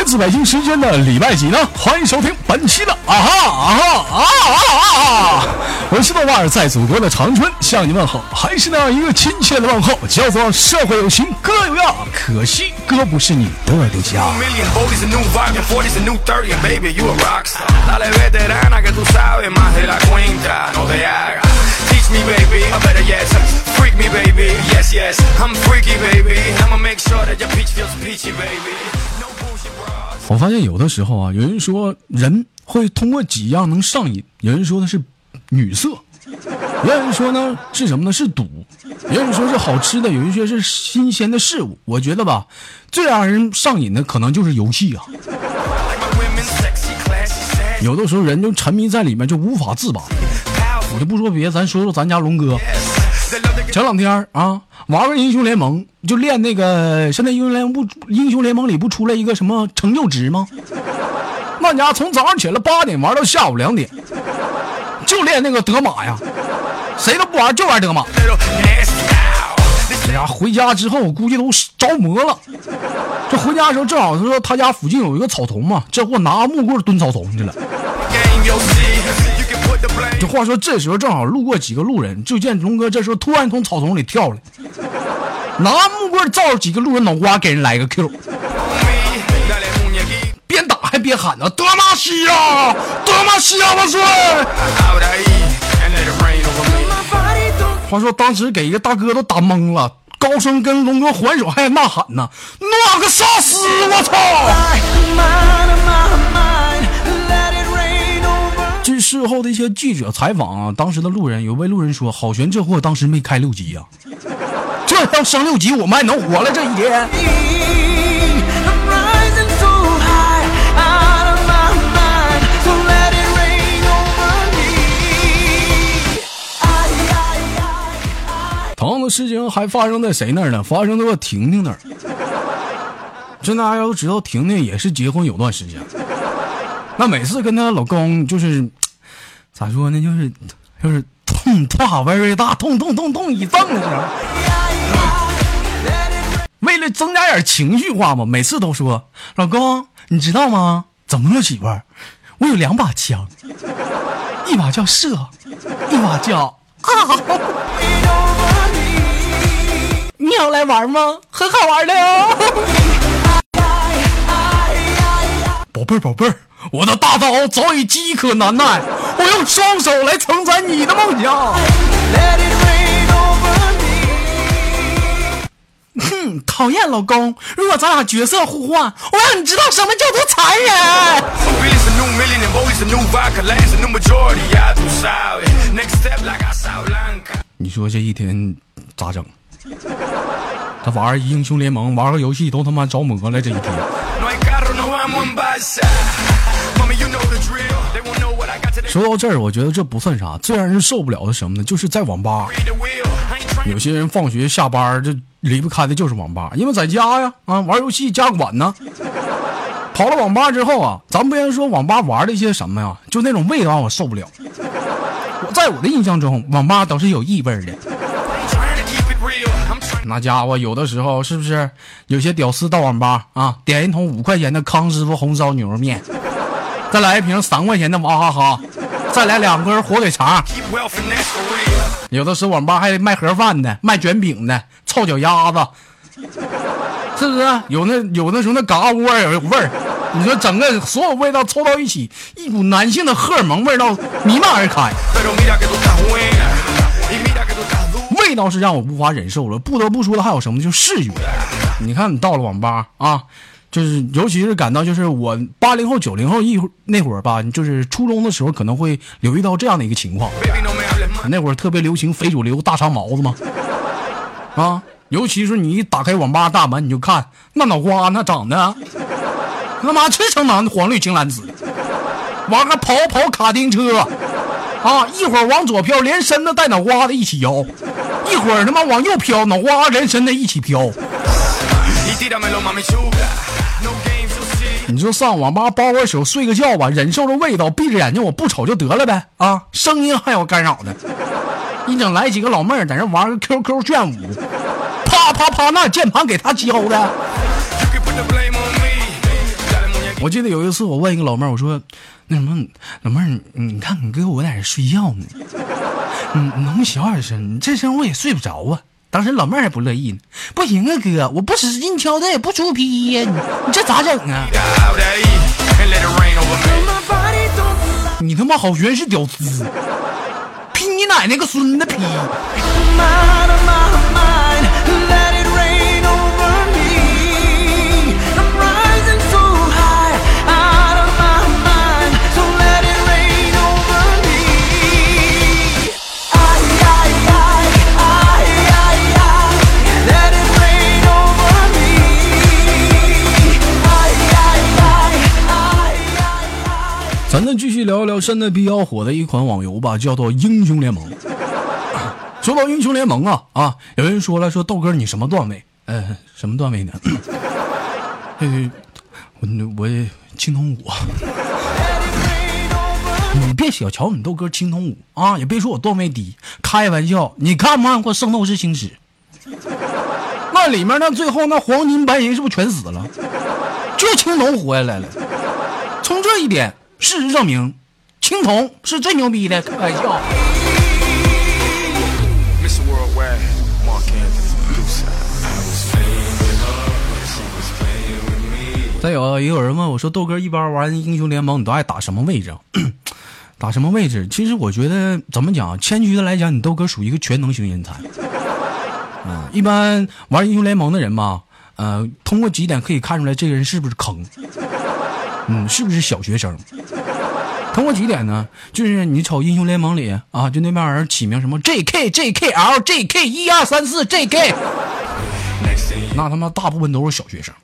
来自北京时间的礼拜几呢？欢迎收听本期的啊哈啊哈啊啊啊！我是豆瓣儿，在祖国的长春向你问好，还是那样一个亲切的问候，叫做社会有情哥有样，可惜哥不是你的对象。million bodies, a new vibe, and 40's a new 30, and baby, you a rockstar. Dale veterana que tú sabes más de la cuenta, no te hagas. Teach me, baby, or better yes, freak me, baby, yes, yes. I'm freaky, baby. I'ma make sure that your peach feels peachy, baby. 我发现有的时候啊，有人说人会通过几样能上瘾，有人说的是女色，有人说呢是什么呢？是赌，也有人说是好吃的，有人说是新鲜的事物。我觉得吧，最让人上瘾的可能就是游戏啊。有的时候人就沉迷在里面就无法自拔。我就不说别的，咱说说咱家龙哥。前两天啊，玩玩英雄联盟，就练那个。现在英雄联盟不，英雄联盟里不出来一个什么成就值吗？那家从早上起来八点玩到下午两点，就练那个德玛呀，谁都不玩，就玩德玛。哎呀回家之后，我估计都着魔了。这回家的时候，正好是说他家附近有一个草丛嘛，这货拿木棍蹲草丛去了。这话说，这时候正好路过几个路人，就见龙哥这时候突然从草丛里跳了，拿木棍照着几个路人脑瓜给人来个 Q，边打还边喊呢：“德玛西亚，德玛西亚万岁话说当时给一个大哥都打懵了，高声跟龙哥还手，还呐喊呢：“诺克萨斯我操！”据事后的一些记者采访啊，当时的路人有位路人说：“郝璇这货当时没开六级呀、这要升六级，我们还能活了这一天。”同样的事情还发生在谁那儿呢？发生在我婷婷那儿。这大家都知道，婷婷也是结婚有段时间。那每次跟她老公就是，咋说呢？就是就是痛大 very 大，痛痛痛痛一阵的时候，为了增加点情绪化嘛，每次都说：“老公，你知道吗？怎么了，媳妇儿？我有两把枪，一把叫射，一把叫啊。”你想来玩吗？很好玩的哦。宝贝儿，宝贝儿，我的大刀早已饥渴难耐，我用双手来承载你的梦想。哼，讨厌老公！如果咱俩角色互换，我让你知道什么叫做残忍。你说这一天咋整？他玩英雄联盟，玩个游戏都他妈着魔了，这一天。说到这儿，我觉得这不算啥，最让人受不了的是什么呢？就是在网吧有些人放学下班这离不开的就是网吧，因为在家呀啊玩游戏家管呢。跑了网吧之后啊，咱不先说网吧玩的一些什么呀，就那种味道我受不了。我在我的印象中，网吧都是有异味的。那家伙有的时候是不是有些屌丝到网吧啊，点一桶五块钱的康师傅红烧牛肉面，再来一瓶三块钱的娃哈哈，再来两根火腿肠。有的时候网吧还卖盒饭的，卖卷饼的，臭脚丫子，是不是？有那有那时候那嘎窝有味儿，你说整个所有味道凑到一起，一股男性的荷尔蒙味道弥漫而开.味道是让我无法忍受了。不得不说的还有什么，就是视觉。你看你到了网吧啊，就是尤其是感到就是我八零后九零后一那会儿吧，就是初中的时候可能会留意到这样的一个情况。那会儿特别流行非主流大长毛子嘛，啊，尤其是你一打开网吧大门，你就看那脑瓜那长得，他妈赤橙蓝黄绿青蓝紫，玩个跑跑卡丁车，啊，一会儿往左飘，连身子带脑瓜的一起摇，一会儿他妈往右飘，脑瓜连身子一起飘。你说上网吧包个宿睡个觉吧，忍受着味道，闭着眼睛我不瞅就得了呗啊！声音还有干扰的，一整来几个老妹儿在那玩个 QQ 炫舞，啪啪啪，那键盘给他敲的。我记得有一次，我问一个老妹儿，我说：“那什么，老妹儿，你你看你哥我在这睡觉呢，你能小点声？你这声我也睡不着啊。”当时老妹儿还不乐意呢，不行啊哥，我不使劲敲它也不出皮呀，你你这咋整啊？你他妈好悬是屌丝，劈你奶奶个孙子劈！续聊一聊现在比较火的一款网游吧，叫做《英雄联盟》。说到英雄联盟啊啊，有人说了，说豆哥你什么段位？呃，什么段位呢？呃，我我青铜五。你别小瞧你豆哥青铜五啊，也别说我段位低，开玩笑，你看没看过《圣斗士星矢》？那里面那最后那黄金白银是不是全死了？就青铜活下来了。从这一点，事实证明，青铜是最牛逼的。开玩笑。再有也有人问我说：“豆哥，一般玩英雄联盟你都爱打什么位置？打什么位置？”其实我觉得怎么讲，谦虚的来讲，你豆哥属于一个全能型人才。啊、一般玩英雄联盟的人吧，呃，通过几点可以看出来这个人是不是坑，嗯，是不是小学生。通过几点呢？就是你瞅英雄联盟里啊，就那帮人起名什么 J K J K L J K 一二三四 J K，那他妈大部分都是小学生。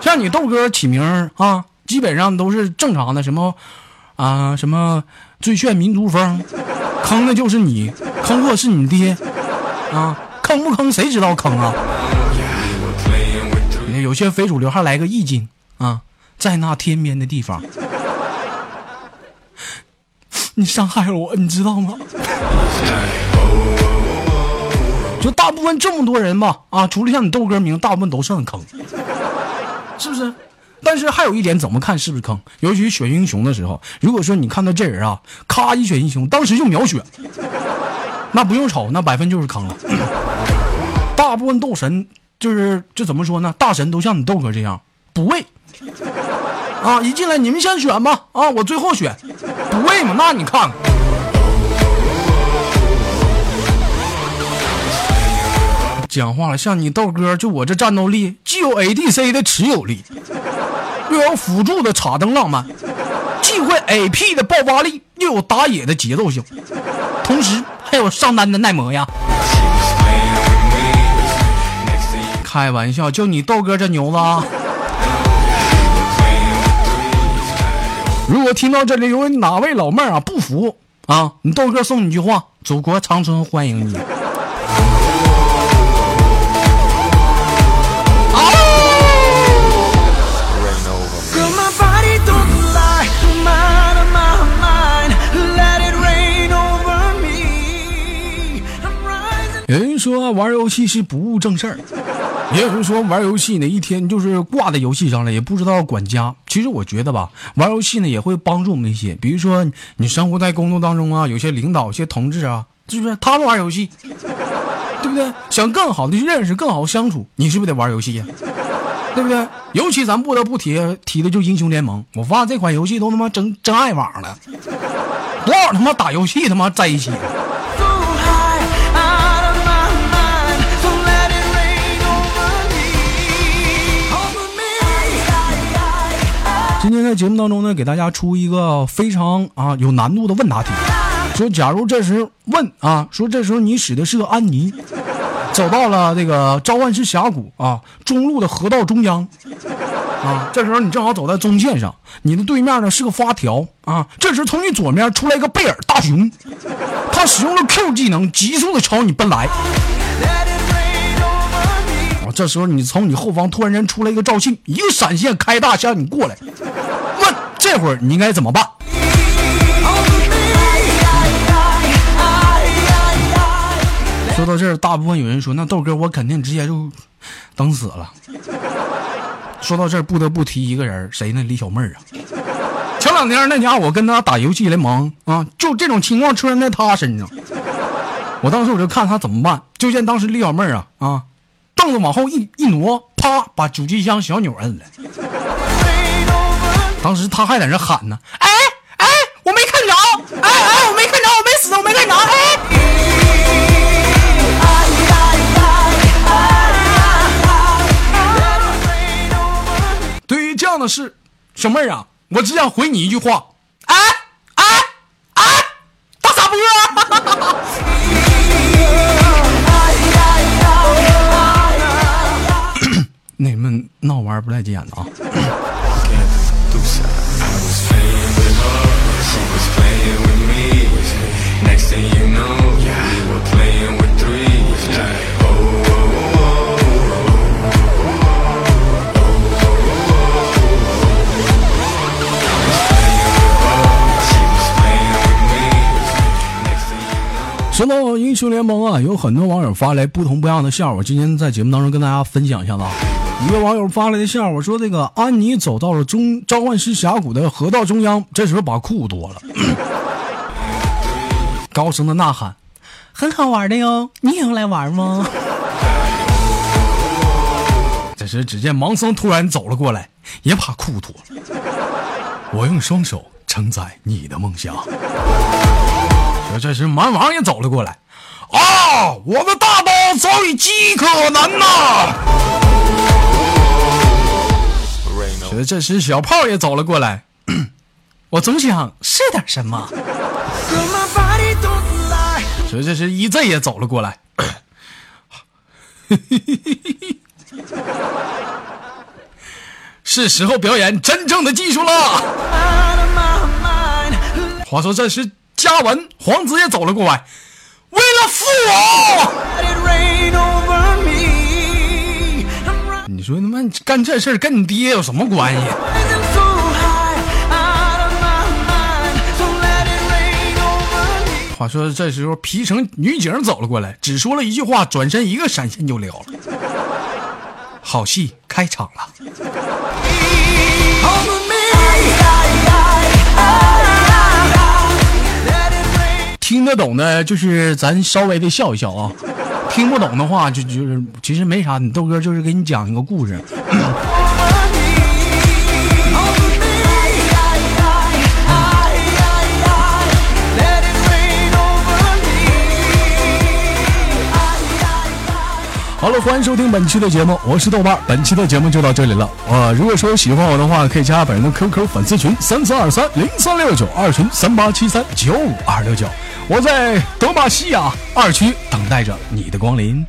像你豆哥起名啊，基本上都是正常的，什么啊什么最炫民族风，坑的就是你，坑货是你爹啊，坑不坑谁知道坑啊？有些非主流还来个意境啊，在那天边的地方，你伤害了我，你知道吗？就大部分这么多人吧，啊，除了像你豆哥名，大部分都是很坑，是不是？但是还有一点，怎么看是不是坑？尤其选英雄的时候，如果说你看到这人啊，咔一选英雄，当时就秒选，那不用瞅，那百分就是坑了。大部分斗神就是这怎么说呢？大神都像你豆哥这样不畏啊！一进来你们先选吧，啊，我最后选不为嘛。那你看看，讲话了，像你豆哥，就我这战斗力，既有 ADC 的持有力，又有辅助的插灯浪漫，既会 AP 的爆发力，又有打野的节奏性，同时还有上单的耐磨呀。开玩笑，就你豆哥这牛子如果听到这里有哪位老妹儿啊不服啊，你豆哥送你一句话：祖国长春欢迎你。有人说玩游戏是不务正事儿，也有人说玩游戏呢一天就是挂在游戏上了，也不知道管家。其实我觉得吧，玩游戏呢也会帮助我们一些，比如说你生活在工作当中啊，有些领导、有些同志啊，是不是他们玩游戏，对不对？想更好的去认识、更好相处，你是不是得玩游戏呀、对不对？尤其咱不得不提提的就英雄联盟，我发现这款游戏都他妈真真爱网了，多少他妈打游戏他妈在一起。今天在节目当中呢，给大家出一个非常啊有难度的问答题，说假如这时问啊，说这时候你使的是个安妮，走到了这个召唤师峡谷啊中路的河道中央啊，这时候你正好走在中线上，你的对面呢是个发条啊，这时从你左面出来一个贝尔大熊，他使用了 Q 技能，急速的朝你奔来。啊，这时候你从你后方突然间出来一个赵信，一个闪现开大向你过来，这会儿你应该怎么办？说到这儿，大部分有人说，那豆哥我肯定直接就等死了。说到这儿，不得不提一个人，谁呢？李小妹儿啊。前两天那家伙我跟他打游戏联盟啊，就这种情况出现在他身上。我当时我就看他怎么办，就见当时李小妹儿啊啊，凳子往后一一挪，啪，把主机箱小钮摁了。当时他还在那喊呢，哎哎，我没看着，哎哎，我没看着，我没死，我没看着，哎。对于这样的事，小妹儿啊，我只想回你一句话，哎哎哎，大傻波！那你们闹玩不带急眼的啊！I was playing with her, she was playing with me. Next thing you know, we were playing with three. Like, oh, oh, she was playing with me. Next thing you know. 说到英雄联盟啊，有很多网友发来不同不一样的笑话，今天在节目当中跟大家分享一下子啊。一个网友发来的笑话说，这个安妮走到了中召唤师峡谷的河道中央，这时候把裤脱了，高声的呐喊：“很好玩的哟，你也要来玩吗？”这时，只见盲僧突然走了过来，也把裤脱了。我用双手承载你的梦想。说这时蛮王也走了过来，啊，我的大刀早已饥渴难耐。说这时小炮也走了过来，我总想是点什么。说这时 EZ 也走了过来，是时候表演真正的技术了。话说这时嘉文皇子也走了过来，为了父王。你说他妈干这事儿跟你爹有什么关系？话说这时候皮城女警走了过来，只说了一句话，转身一个闪现就撩了。好戏开场了。听得懂的，就是咱稍微的笑一笑啊；听不懂的话，就就是其实没啥。你豆哥就是给你讲一个故事。好了，欢迎收听本期的节目，我是豆瓣。本期的节目就到这里了。呃，如果说喜欢我的话，可以加本人的 QQ 粉丝群三四二三零三六九，二群三八七三九五二六九。我在德玛西亚二区等待着你的光临。